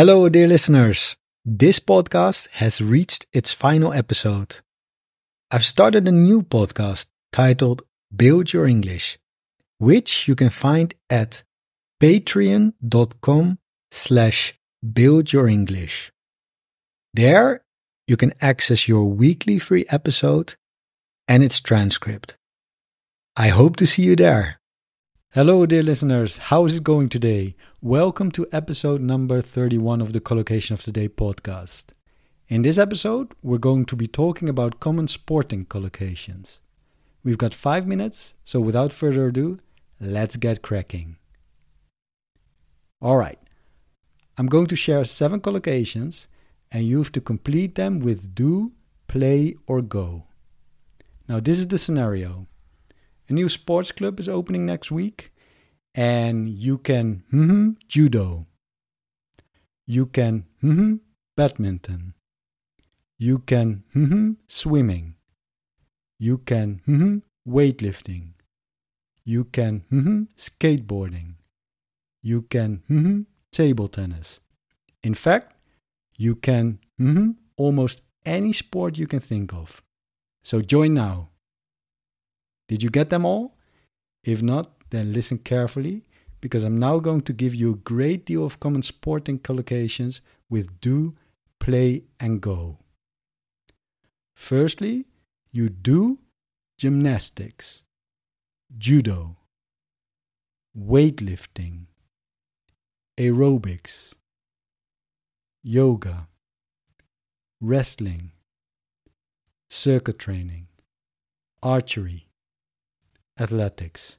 Hello, dear listeners. This podcast has reached its final episode. I've started a new podcast titled Build Your English, which you can find at patreon.com slash buildyourenglish. There, you can access your weekly free episode and its transcript. I hope to see you there. Hello, dear listeners. How is it going today? Welcome to episode number 31 of the Collocation of the Day podcast. In this episode, we're going to be talking about common sporting collocations. We've got five minutes, so without further ado, let's get cracking. All right, I'm going to share seven collocations, and you have to complete them with do, play, or go. Now, this is the scenario. A new sports club is opening next week, and you can mm-hmm, judo. You can mm-hmm, badminton. You can mm-hmm, swimming. You can mm-hmm, weightlifting. You can mm-hmm, skateboarding. You can mm-hmm, table tennis. In fact, you can mm-hmm, almost any sport you can think of. So join now. Did you get them all? If not, then listen carefully because I'm now going to give you a great deal of common sporting collocations with do, play, and go. Firstly, you do gymnastics, judo, weightlifting, aerobics, yoga, wrestling, circuit training, archery, athletics.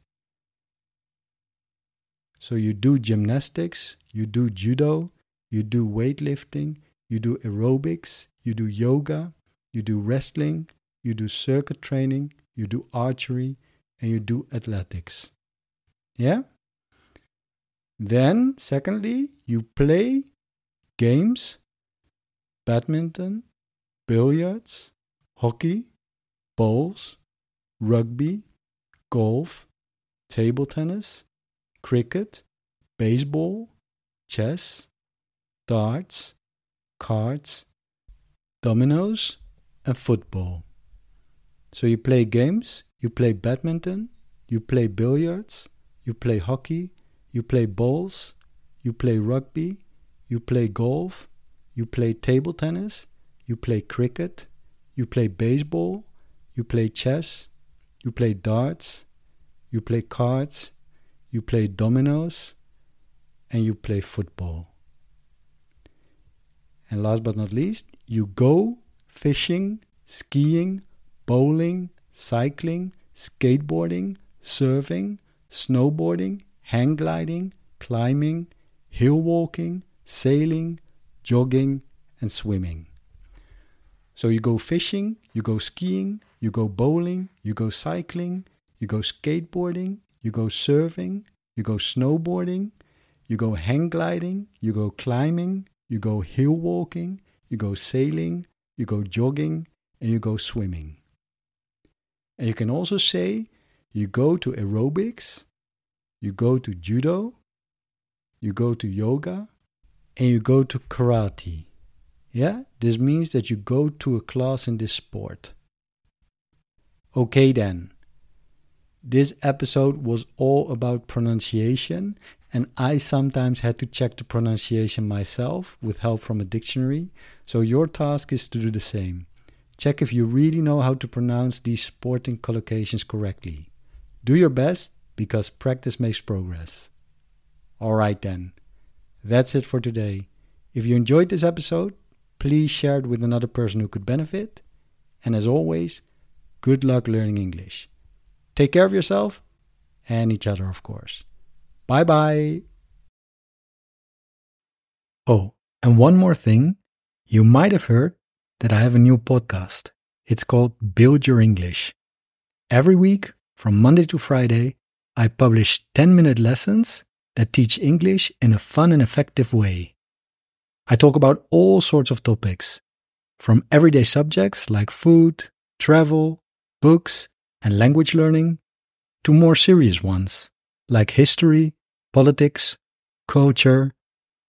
So you do gymnastics, you do judo, you do weightlifting, you do aerobics, you do yoga, you do wrestling, you do circuit training, you do archery, and you do athletics. Yeah? Then, secondly, you play games, badminton, billiards, hockey, bowls, rugby, golf, table tennis, cricket, baseball, chess, darts, cards, dominoes, and football. So you play games, you play badminton, you play billiards, you play hockey, you play bowls, you play rugby, you play golf, you play table tennis, you play cricket, you play baseball, you play chess, you play darts, you play cards, you play dominoes, and you play football. And last but not least, you go fishing, skiing, bowling, cycling, skateboarding, surfing, snowboarding, hang gliding, climbing, hill walking, sailing, jogging, and swimming. So you go fishing, you go skiing, you go bowling, you go cycling, you go skateboarding, you go surfing, you go snowboarding, you go hang gliding, you go climbing, you go hill walking, you go sailing, you go jogging, and you go swimming. And you can also say you go to aerobics, you go to judo, you go to yoga, and you go to karate. Yeah, this means that you go to a class in this sport. Okay, then. This episode was all about pronunciation, and I sometimes had to check the pronunciation myself with help from a dictionary. So, your task is to do the same. Check if you really know how to pronounce these sporting collocations correctly. Do your best because practice makes progress. All right, then. That's it for today. If you enjoyed this episode, please share it with another person who could benefit. And as always, good luck learning English. Take care of yourself and each other, of course. Bye bye. Oh, and one more thing. You might have heard that I have a new podcast. It's called Build Your English. Every week, from Monday to Friday, I publish 10 minute lessons that teach English in a fun and effective way. I talk about all sorts of topics, from everyday subjects like food, travel, books, and language learning to more serious ones like history, politics, culture,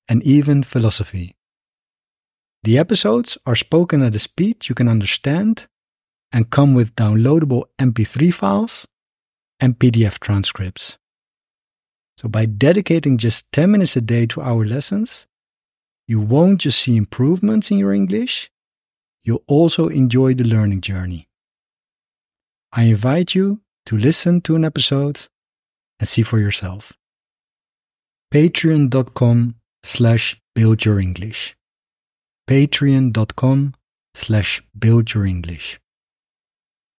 and even philosophy. The episodes are spoken at a speed you can understand and come with downloadable MP3 files and PDF transcripts. So, by dedicating just 10 minutes a day to our lessons, you won't just see improvements in your English, you'll also enjoy the learning journey. I invite you to listen to an episode and see for yourself. Patreon.com slash build your English. Patreon.com slash build your English.